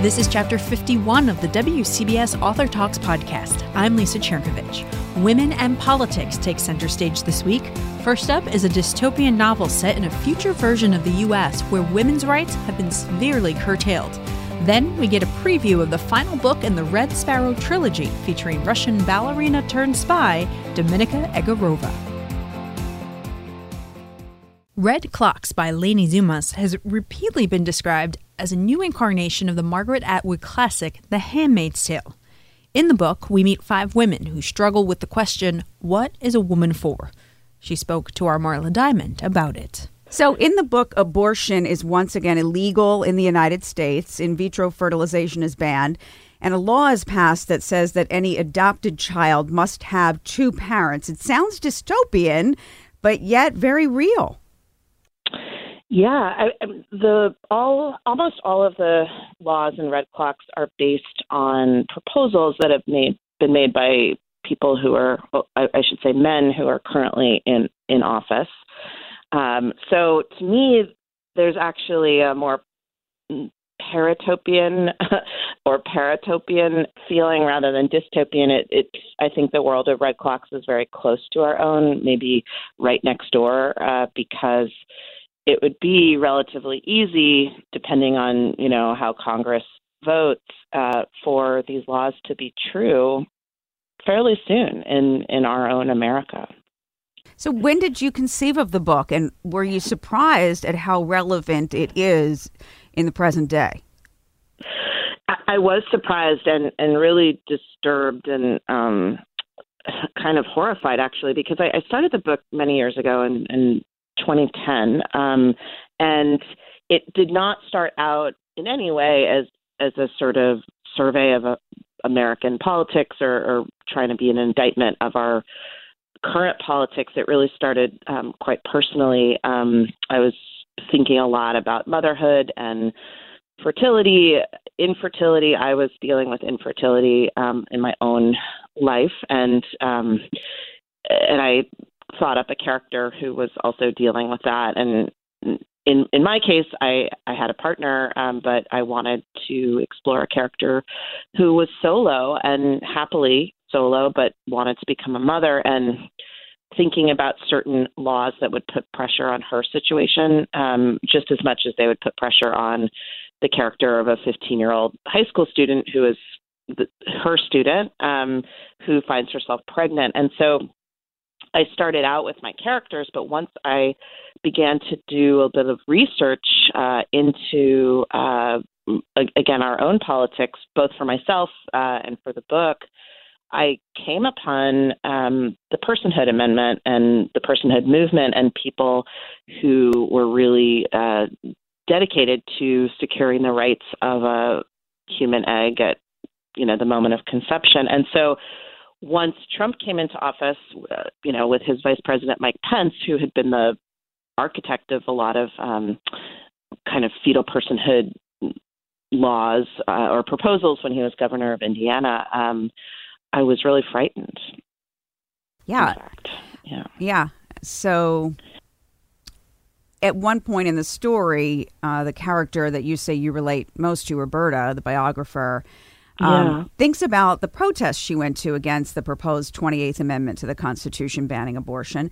This is chapter 51 of the WCBS Author Talks podcast. I'm Lisa Chernkovich. Women and politics take center stage this week. First up is a dystopian novel set in a future version of the U.S. where women's rights have been severely curtailed. Then we get a preview of the final book in the Red Sparrow trilogy featuring Russian ballerina turned spy Dominika Egorova. Red Clocks by Leni Zumas has repeatedly been described as a new incarnation of the Margaret Atwood classic, The Handmaid's Tale. In the book, we meet five women who struggle with the question, What is a woman for? She spoke to our Marla Diamond about it. So, in the book, abortion is once again illegal in the United States. In vitro fertilization is banned. And a law is passed that says that any adopted child must have two parents. It sounds dystopian, but yet very real. Yeah, I, the all almost all of the laws and red clocks are based on proposals that have made been made by people who are, I, I should say, men who are currently in in office. Um, so to me, there's actually a more paratopian or paratopian feeling rather than dystopian. It, it's I think the world of red clocks is very close to our own, maybe right next door, uh, because it would be relatively easy, depending on you know how Congress votes, uh, for these laws to be true fairly soon in in our own America. So, when did you conceive of the book, and were you surprised at how relevant it is in the present day? I was surprised and and really disturbed and um, kind of horrified actually because I, I started the book many years ago and, and 2010, um, and it did not start out in any way as as a sort of survey of uh, American politics or, or trying to be an indictment of our current politics. It really started um, quite personally. Um, I was thinking a lot about motherhood and fertility, infertility. I was dealing with infertility um, in my own life, and um, and I thought up a character who was also dealing with that. And in in my case, I I had a partner, um, but I wanted to explore a character who was solo and happily solo, but wanted to become a mother and thinking about certain laws that would put pressure on her situation um, just as much as they would put pressure on the character of a 15 year old high school student who is the, her student um, who finds herself pregnant. And so I started out with my characters, but once I began to do a bit of research uh, into, uh, again, our own politics, both for myself uh, and for the book, I came upon um, the personhood amendment and the personhood movement and people who were really uh, dedicated to securing the rights of a human egg at you know the moment of conception. And so once Trump came into office, uh, you know, with his Vice President Mike Pence, who had been the architect of a lot of um, kind of fetal personhood laws uh, or proposals when he was governor of Indiana, um, I was really frightened. Yeah. Yeah. Yeah. So at one point in the story, uh, the character that you say you relate most to, Roberta, the biographer, um, yeah. thinks about the protests she went to against the proposed 28th Amendment to the Constitution banning abortion.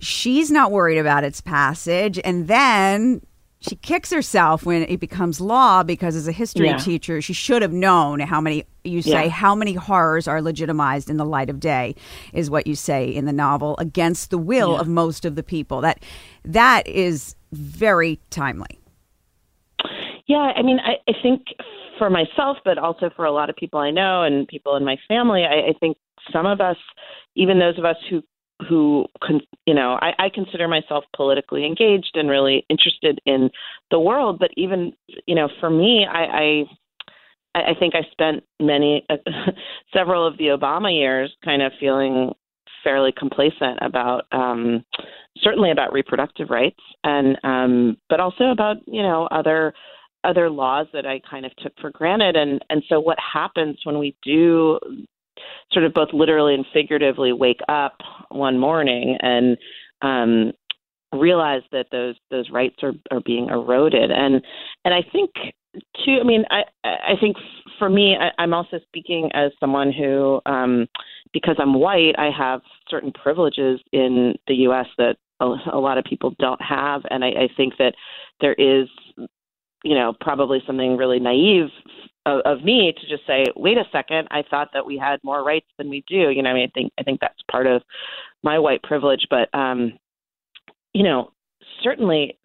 She's not worried about its passage. And then she kicks herself when it becomes law because, as a history yeah. teacher, she should have known how many, you say, yeah. how many horrors are legitimized in the light of day, is what you say in the novel, against the will of most of the people. That That is very timely. Yeah, I mean, I, I think for myself, but also for a lot of people I know and people in my family, I, I think some of us, even those of us who who con, you know I, I consider myself politically engaged and really interested in the world but even you know for me i i i think i spent many uh, several of the obama years kind of feeling fairly complacent about um certainly about reproductive rights and um but also about you know other other laws that I kind of took for granted. And and so what happens when we do sort of both literally and figuratively wake up one morning and um, realize that those those rights are, are being eroded. And and I think too. I mean, I I think for me, I, I'm also speaking as someone who, um, because I'm white, I have certain privileges in the U.S. that a, a lot of people don't have, and I, I think that there is, you know, probably something really naive of, of me to just say, wait a second, I thought that we had more rights than we do. You know, I mean, I think I think that's part of my white privilege, but um, you know, certainly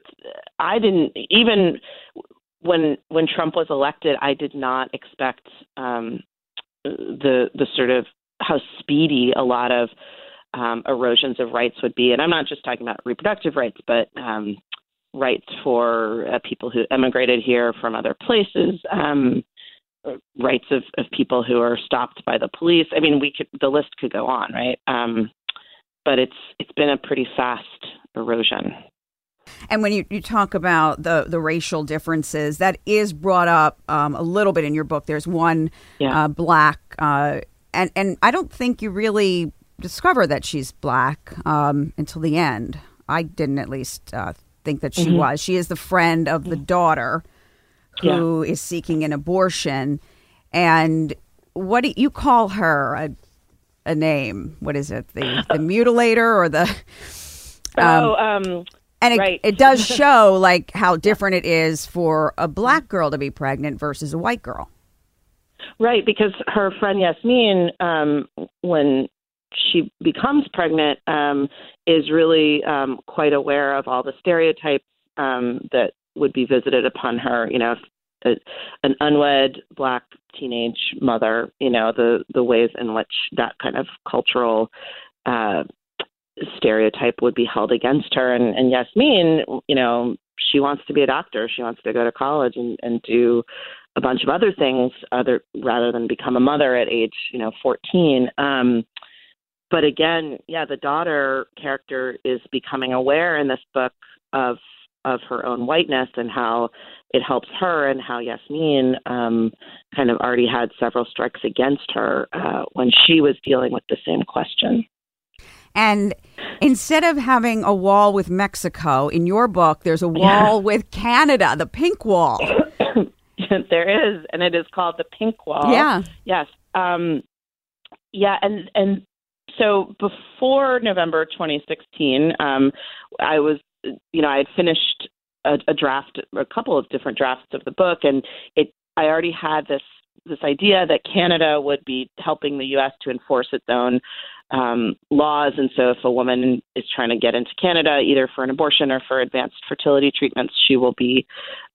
I didn't even when when Trump was elected, I did not expect um, the the sort of how speedy a lot of um, erosions of rights would be, and I'm not just talking about reproductive rights, but um, rights for uh, people who emigrated here from other places, um, rights of, of people who are stopped by the police. I mean, we could the list could go on, right? Um, but it's it's been a pretty fast erosion. And when you, you talk about the, the racial differences, that is brought up um, a little bit in your book. There's one yeah. uh, black, uh, and, and I don't think you really discover that she's black um, until the end. I didn't at least uh, think that she mm-hmm. was. She is the friend of the daughter who yeah. is seeking an abortion. And what do you call her? A, a name? What is it? The, the mutilator or the. Um, oh, um, and it, right. it does show like how different it is for a black girl to be pregnant versus a white girl. Right, because her friend Yasmin, um, when she becomes pregnant, um, is really um, quite aware of all the stereotypes um, that would be visited upon her. You know, a, an unwed black teenage mother. You know, the the ways in which that kind of cultural uh, stereotype would be held against her. And, and Yasmin, you know, she wants to be a doctor. She wants to go to college and, and do a bunch of other things other rather than become a mother at age, you know, 14. Um, but again, yeah, the daughter character is becoming aware in this book of of her own whiteness and how it helps her and how Yasmin um, kind of already had several strikes against her uh, when she was dealing with the same question. And instead of having a wall with Mexico, in your book, there's a wall yeah. with Canada, the pink wall. there is, and it is called the pink wall. Yeah. Yes. Um, yeah, and and so before November 2016, um, I was, you know, I had finished a, a draft, a couple of different drafts of the book, and it, I already had this this idea that Canada would be helping the U.S. to enforce its own um, laws. And so, if a woman is trying to get into Canada, either for an abortion or for advanced fertility treatments, she will be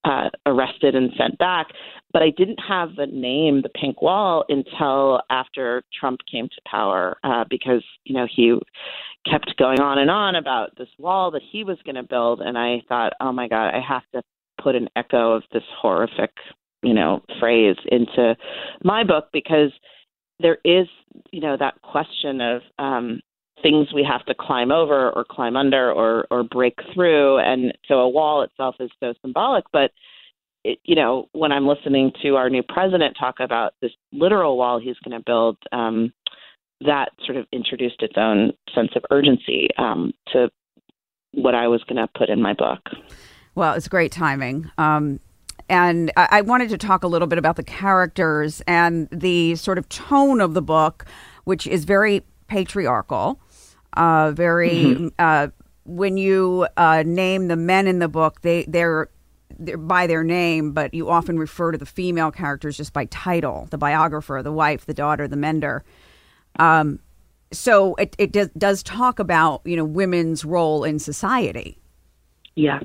uh, arrested and sent back. But I didn't have the name, the Pink Wall, until after Trump came to power, uh, because you know he kept going on and on about this wall that he was going to build, and I thought, oh my God, I have to put an echo of this horrific you know phrase into my book because there is you know that question of um things we have to climb over or climb under or or break through and so a wall itself is so symbolic but it, you know when i'm listening to our new president talk about this literal wall he's going to build um that sort of introduced its own sense of urgency um to what i was going to put in my book well it's great timing um and I wanted to talk a little bit about the characters and the sort of tone of the book, which is very patriarchal, uh, very. Mm-hmm. Uh, when you uh, name the men in the book, they they're, by their name, but you often refer to the female characters just by title: the biographer, the wife, the daughter, the mender. Um, so it it does, does talk about you know women's role in society. Yeah,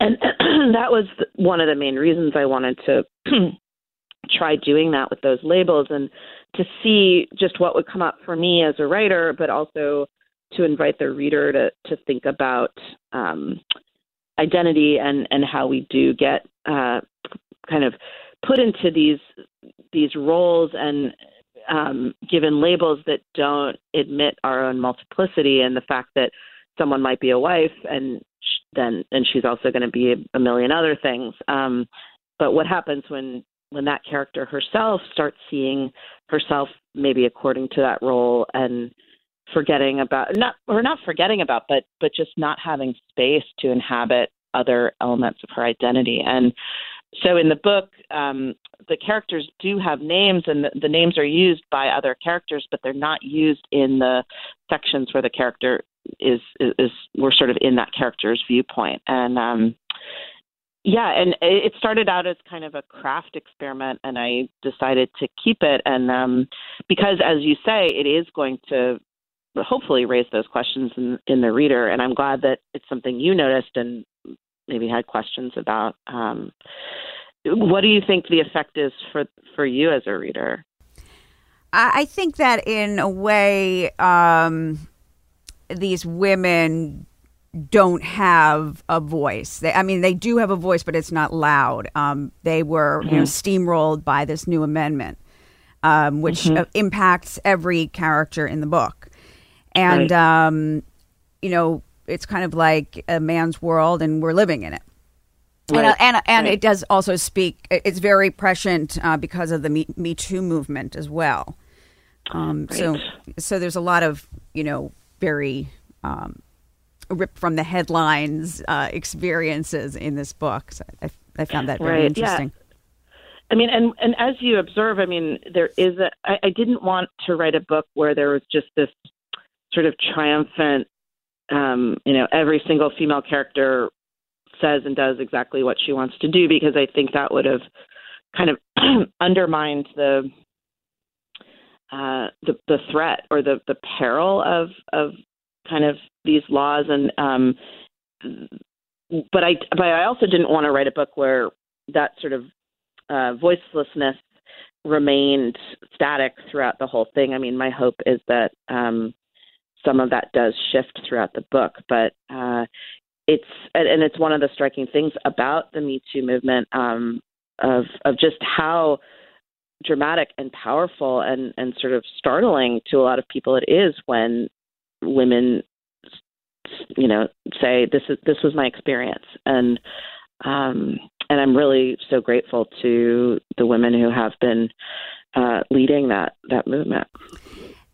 and that was one of the main reasons I wanted to try doing that with those labels and to see just what would come up for me as a writer, but also to invite the reader to to think about um, identity and and how we do get uh, kind of put into these these roles and um, given labels that don't admit our own multiplicity and the fact that someone might be a wife and then and she's also going to be a, million other things. Um, but what happens when when that character herself starts seeing herself maybe according to that role and forgetting about not or not forgetting about but but just not having space to inhabit other elements of her identity. And so in the book, um, the characters do have names, and the, the names are used by other characters, but they're not used in the sections where the character is is, is we're sort of in that character's viewpoint, and um, yeah, and it started out as kind of a craft experiment, and I decided to keep it, and um, because as you say, it is going to hopefully raise those questions in, in the reader, and I'm glad that it's something you noticed and maybe had questions about. Um, what do you think the effect is for for you as a reader? I think that in a way, um, these women don't have a voice. They, I mean, they do have a voice, but it's not loud. Um, they were mm-hmm. you know, mm-hmm. steamrolled by this new amendment, um, which mm-hmm. uh, impacts every character in the book. And, right. um, you know, it's kind of like a man's world, and we're living in it. Right. And, uh, and, and right. it does also speak. It's very prescient uh, because of the Me, Me Too movement as well. Um, so so there's a lot of you know very um, ripped from the headlines uh, experiences in this book. So I, I found that very interesting. Yeah. I mean, and and as you observe, I mean, there is a. I, I didn't want to write a book where there was just this sort of triumphant, um, you know, every single female character says and does exactly what she wants to do because I think that would have kind of undermined the uh, the the threat or the the peril of of kind of these laws and um but I but I also didn't want to write a book where that sort of uh, voicelessness remained static throughout the whole thing. I mean, my hope is that um, some of that does shift throughout the book, but uh, it's and it's one of the striking things about the Me Too movement um, of of just how dramatic and powerful and and sort of startling to a lot of people it is when women you know say this is this was my experience and um and I'm really so grateful to the women who have been uh, leading that that movement.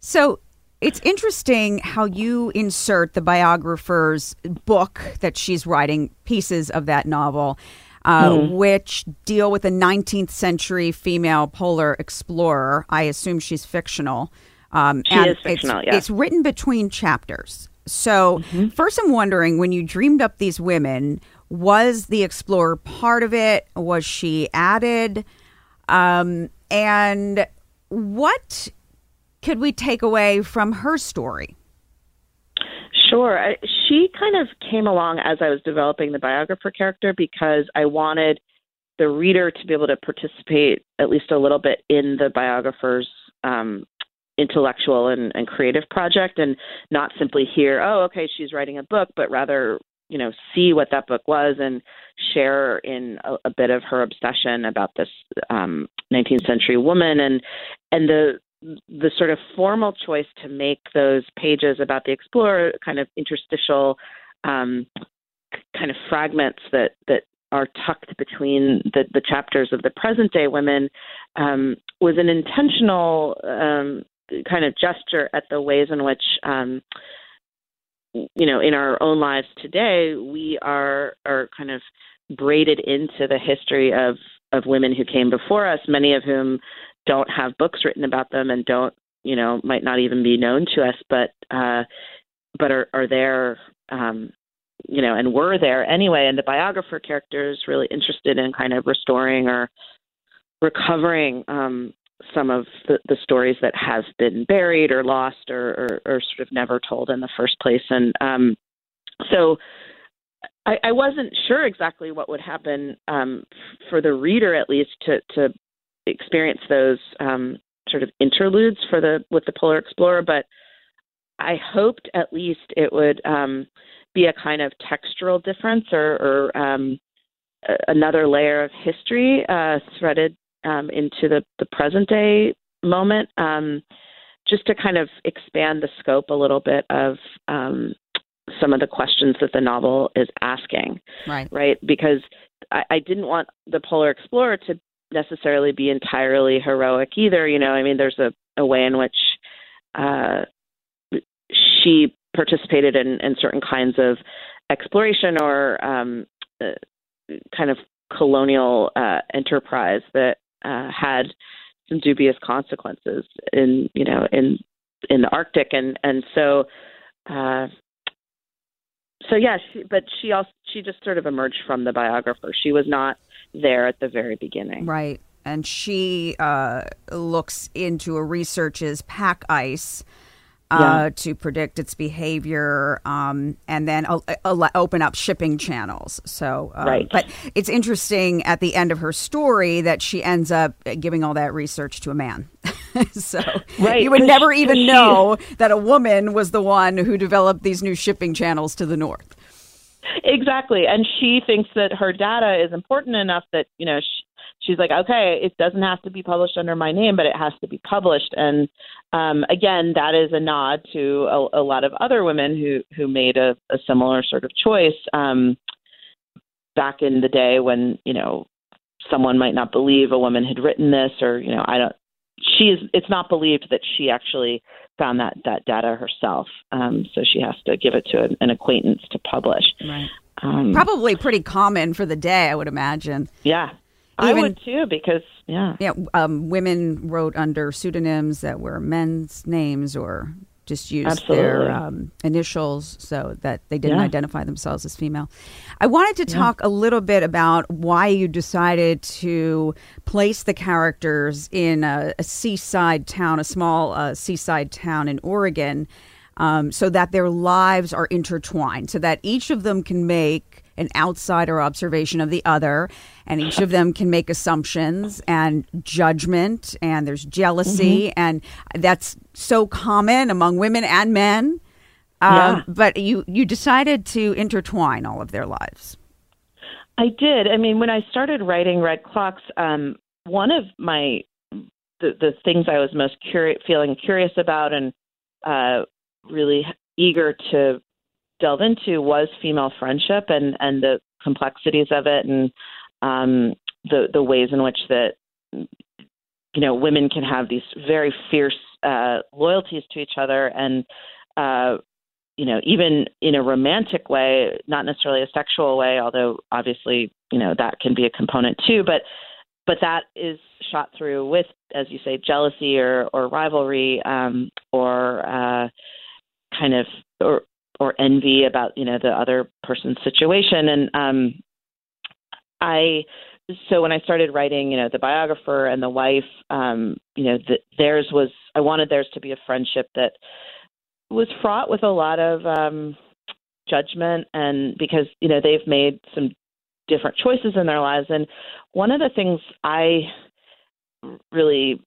So it's interesting how you insert the biographer's book that she's writing, pieces of that novel, uh, mm. which deal with a 19th century female polar explorer. I assume she's fictional. Um, she is fictional, it's, yeah. It's written between chapters. So, mm-hmm. first, I'm wondering when you dreamed up these women, was the explorer part of it? Was she added? Um, and what could we take away from her story? Sure. I, she kind of came along as I was developing the biographer character because I wanted the reader to be able to participate at least a little bit in the biographer's um, intellectual and, and creative project and not simply hear, oh, okay, she's writing a book, but rather, you know, see what that book was and share in a, a bit of her obsession about this um, 19th century woman and and the the sort of formal choice to make those pages about the explorer kind of interstitial um, kind of fragments that that are tucked between the, the chapters of the present day women um, was an intentional um, kind of gesture at the ways in which um, you know in our own lives today we are are kind of braided into the history of of women who came before us many of whom don't have books written about them and don't you know might not even be known to us but uh but are are there um you know and were there anyway and the biographer character is really interested in kind of restoring or recovering um some of the, the stories that have been buried or lost or, or, or sort of never told in the first place. And um, so I, I wasn't sure exactly what would happen um, for the reader, at least, to, to experience those um, sort of interludes for the with the Polar Explorer. But I hoped at least it would um, be a kind of textural difference or, or um, another layer of history uh, threaded um, into the, the present day moment, um, just to kind of expand the scope a little bit of um, some of the questions that the novel is asking. Right. Right. Because I, I didn't want the Polar Explorer to necessarily be entirely heroic either. You know, I mean, there's a, a way in which uh, she participated in, in certain kinds of exploration or um, uh, kind of colonial uh, enterprise that uh, had some dubious consequences in you know in in the Arctic and and so uh, so yeah she, but she also she just sort of emerged from the biographer she was not there at the very beginning right and she uh, looks into a researches pack ice uh, yeah. to predict its behavior um, and then uh, open up shipping channels. So, uh, right. but it's interesting at the end of her story that she ends up giving all that research to a man. so right. you would never even she, know that a woman was the one who developed these new shipping channels to the north. Exactly. And she thinks that her data is important enough that, you know, she, she's like, okay, it doesn't have to be published under my name, but it has to be published. And um, again, that is a nod to a, a lot of other women who who made a, a similar sort of choice um, back in the day when you know someone might not believe a woman had written this, or you know, I don't. She's. It's not believed that she actually found that that data herself. Um, so she has to give it to an, an acquaintance to publish. Right. Um, Probably pretty common for the day, I would imagine. Yeah, even, I would too, because yeah, yeah. Um, women wrote under pseudonyms that were men's names or just used Absolutely. their um, initials so that they didn't yeah. identify themselves as female. I wanted to talk a little bit about why you decided to place the characters in a, a seaside town, a small uh, seaside town in Oregon, um, so that their lives are intertwined, so that each of them can make an outsider observation of the other, and each of them can make assumptions and judgment, and there's jealousy, mm-hmm. and that's so common among women and men. Um, yeah. But you you decided to intertwine all of their lives. I did. I mean, when I started writing Red Clocks, um, one of my the, the things I was most curi- feeling curious about and uh, really eager to delve into was female friendship and and the complexities of it and um, the the ways in which that you know women can have these very fierce uh, loyalties to each other and uh, you know even in a romantic way, not necessarily a sexual way, although obviously you know that can be a component too, but but that is shot through with, as you say, jealousy or or rivalry um, or uh, kind of or or envy about you know the other person's situation. And um i so when i started writing you know the biographer and the wife um you know the, theirs was i wanted theirs to be a friendship that was fraught with a lot of um judgment and because you know they've made some different choices in their lives. And one of the things i really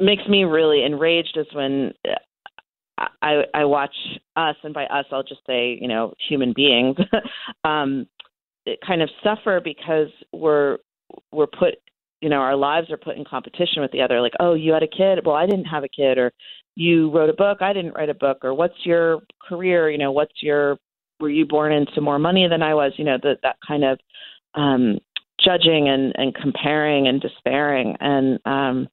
makes me really enraged is when I, I watch us, and by us, I'll just say, you know, human beings, um, kind of suffer because we're we're put, you know, our lives are put in competition with the other. Like, oh, you had a kid, well, I didn't have a kid, or you wrote a book, I didn't write a book, or what's your career? You know, what's your were you born into more money than I was? You know, that that kind of um, judging and and comparing and despairing, and um,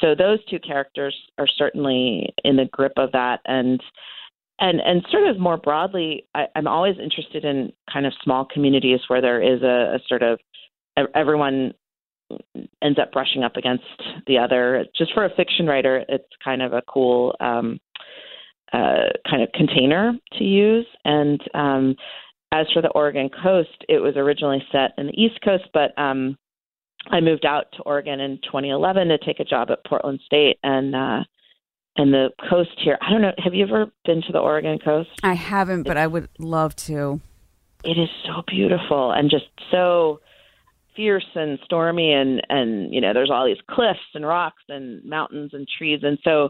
so those two characters are certainly in the grip of that and and and sort of more broadly I, i'm always interested in kind of small communities where there is a, a sort of everyone ends up brushing up against the other. Just for a fiction writer it's kind of a cool um uh kind of container to use. And um as for the Oregon coast, it was originally set in the East Coast, but um, I moved out to Oregon in 2011 to take a job at Portland State. And uh and the coast here. I don't know, have you ever been to the Oregon coast? I haven't, but I would love to. It is so beautiful and just so fierce and stormy and and you know, there's all these cliffs and rocks and mountains and trees and so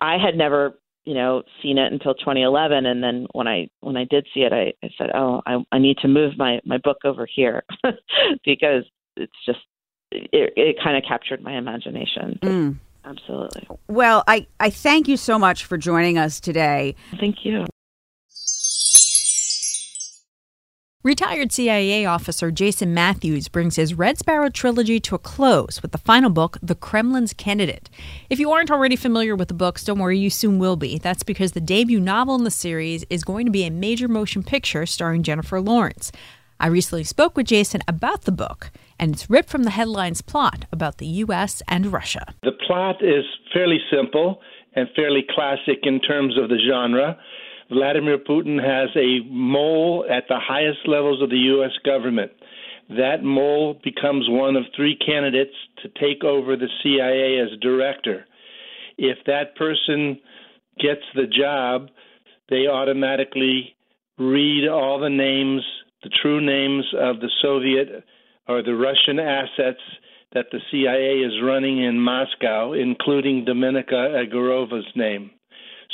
I had never you know seen it until 2011 and then when i when i did see it i, I said oh I, I need to move my my book over here because it's just it, it kind of captured my imagination. Mm. Absolutely. Well, I, I thank you so much for joining us today. Thank you. Retired CIA officer Jason Matthews brings his Red Sparrow trilogy to a close with the final book, The Kremlin's Candidate. If you aren't already familiar with the books, don't worry, you soon will be. That's because the debut novel in the series is going to be a major motion picture starring Jennifer Lawrence. I recently spoke with Jason about the book, and it's ripped from the headline's plot about the U.S. and Russia. The plot is fairly simple and fairly classic in terms of the genre. Vladimir Putin has a mole at the highest levels of the U.S. government. That mole becomes one of three candidates to take over the CIA as director. If that person gets the job, they automatically read all the names, the true names of the Soviet or the Russian assets that the CIA is running in Moscow, including Dominika Egorova's name.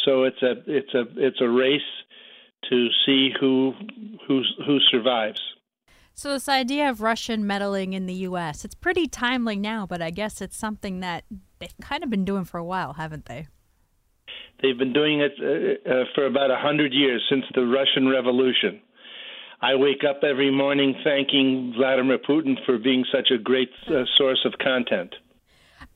So it's a it's a it's a race to see who who who survives. So this idea of Russian meddling in the U.S. it's pretty timely now, but I guess it's something that they've kind of been doing for a while, haven't they? They've been doing it uh, uh, for about a hundred years since the Russian Revolution. I wake up every morning thanking Vladimir Putin for being such a great uh, source of content.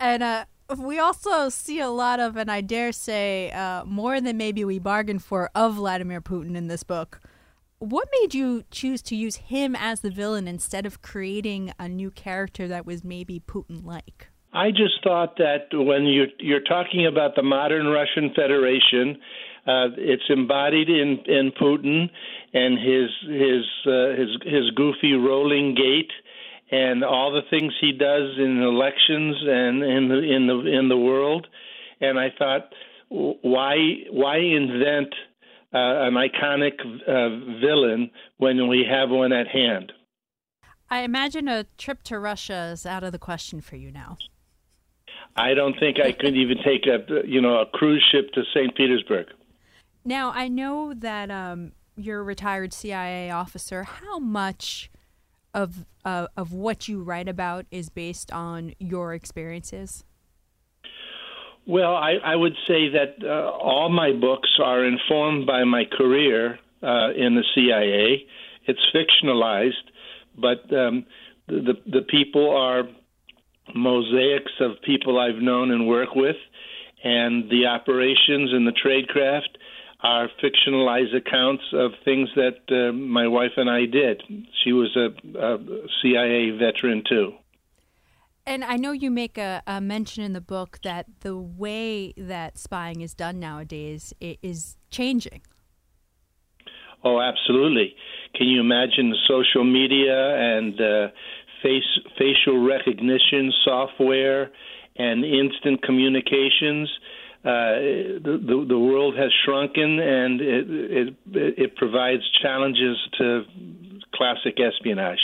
And uh, we also see a lot of, and I dare say, uh, more than maybe we bargained for, of Vladimir Putin in this book. What made you choose to use him as the villain instead of creating a new character that was maybe Putin like? I just thought that when you're, you're talking about the modern Russian Federation, uh, it's embodied in, in Putin and his his uh, his his goofy rolling gait and all the things he does in elections and in the in the in the world. And I thought, why why invent uh, an iconic uh, villain when we have one at hand? I imagine a trip to Russia is out of the question for you now. I don't think I could even take a you know a cruise ship to St. Petersburg. Now I know that um, you're a retired CIA officer. How much of uh, of what you write about is based on your experiences? Well, I, I would say that uh, all my books are informed by my career uh, in the CIA. It's fictionalized, but um, the the people are mosaics of people I've known and work with, and the operations and the tradecraft are fictionalized accounts of things that uh, my wife and I did. She was a, a, CIA veteran too. And I know you make a, a, mention in the book that the way that spying is done nowadays is changing. Oh, absolutely. Can you imagine social media and uh, face facial recognition software and instant communications? Uh, the, the, world has shrunken, and it, it it provides challenges to classic espionage.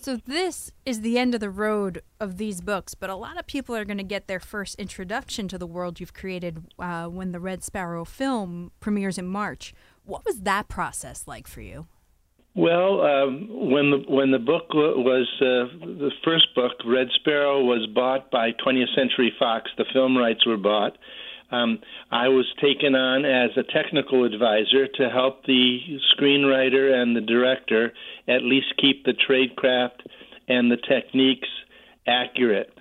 So this is the end of the road of these books, but a lot of people are going to get their first introduction to the world you've created uh, when the Red Sparrow film premieres in March. What was that process like for you? Well, um, when the when the book was uh, the first book, Red Sparrow, was bought by 20th Century Fox. The film rights were bought. Um, I was taken on as a technical advisor to help the screenwriter and the director at least keep the tradecraft and the techniques accurate.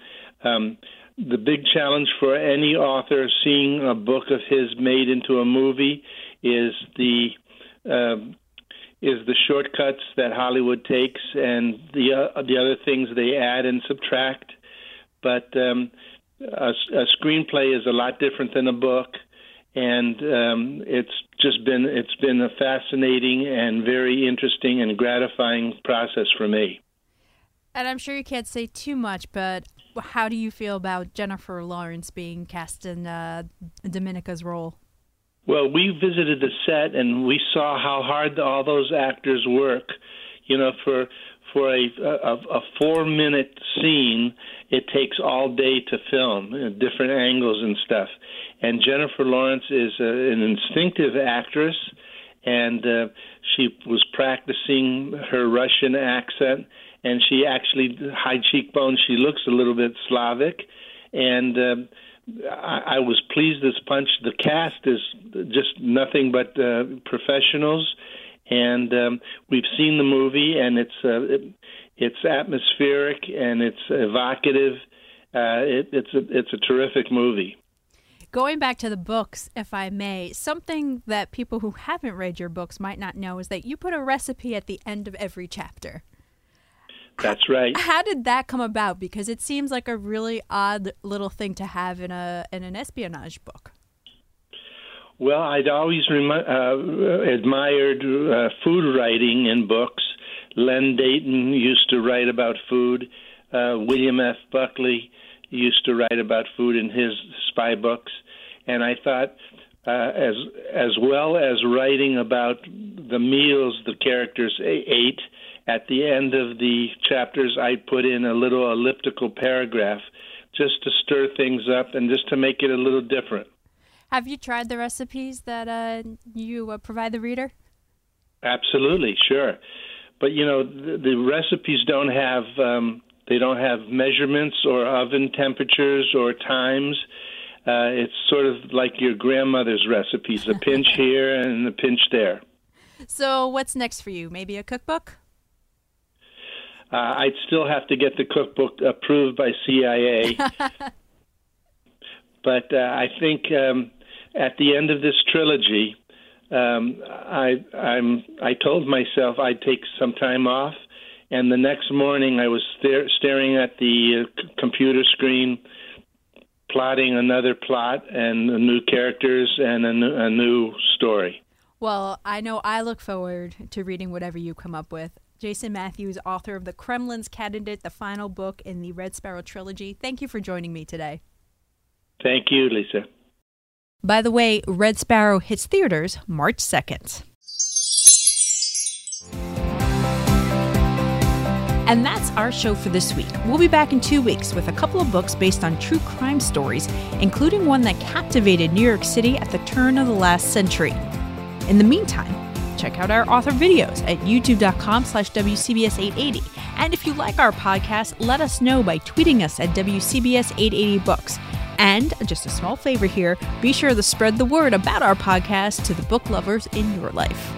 Um, the big challenge for any author seeing a book of his made into a movie is the uh, is the shortcuts that Hollywood takes and the uh, the other things they add and subtract. But um, a, a screenplay is a lot different than a book, and um, it's just been it's been a fascinating and very interesting and gratifying process for me. And I'm sure you can't say too much, but how do you feel about Jennifer Lawrence being cast in uh, Dominika's role? Well, we visited the set and we saw how hard all those actors work. You know, for for a a, a four minute scene, it takes all day to film, you know, different angles and stuff. And Jennifer Lawrence is a, an instinctive actress, and uh, she was practicing her Russian accent, and she actually high cheekbones. She looks a little bit Slavic, and. Uh, I, I was pleased as punch. The cast is just nothing but uh, professionals, and um, we've seen the movie, and it's uh, it, it's atmospheric and it's evocative. Uh, it, it's a it's a terrific movie. Going back to the books, if I may, something that people who haven't read your books might not know is that you put a recipe at the end of every chapter. That's right. How did that come about? Because it seems like a really odd little thing to have in a in an espionage book. Well, I'd always rem- uh, admired uh, food writing in books. Len Deighton used to write about food. Uh, William F. Buckley used to write about food in his spy books, and I thought, uh, as as well as writing about the meals the characters ate, at the end of the chapters, I put in a little elliptical paragraph just to stir things up and just to make it a little different. Have you tried the recipes that uh, you uh, provide the reader? Absolutely, sure. But you know, the, the recipes don't have um, they don't have measurements or oven temperatures or times. Uh, it's sort of like your grandmother's recipes: a pinch here and a pinch there. So, what's next for you? Maybe a cookbook? Uh, I'd still have to get the cookbook approved by CIA. but uh, I think um, at the end of this trilogy, um, I I'm I told myself I'd take some time off, and the next morning I was staring at the uh, computer screen, plotting another plot and new characters and a new, a new story. Well, I know I look forward to reading whatever you come up with. Jason Matthews, author of The Kremlin's Candidate, the final book in the Red Sparrow trilogy. Thank you for joining me today. Thank you, Lisa. By the way, Red Sparrow hits theaters March 2nd. And that's our show for this week. We'll be back in two weeks with a couple of books based on true crime stories, including one that captivated New York City at the turn of the last century. In the meantime, check out our author videos at youtube.com slash WCBS880. And if you like our podcast, let us know by tweeting us at WCBS880books. And just a small favor here be sure to spread the word about our podcast to the book lovers in your life.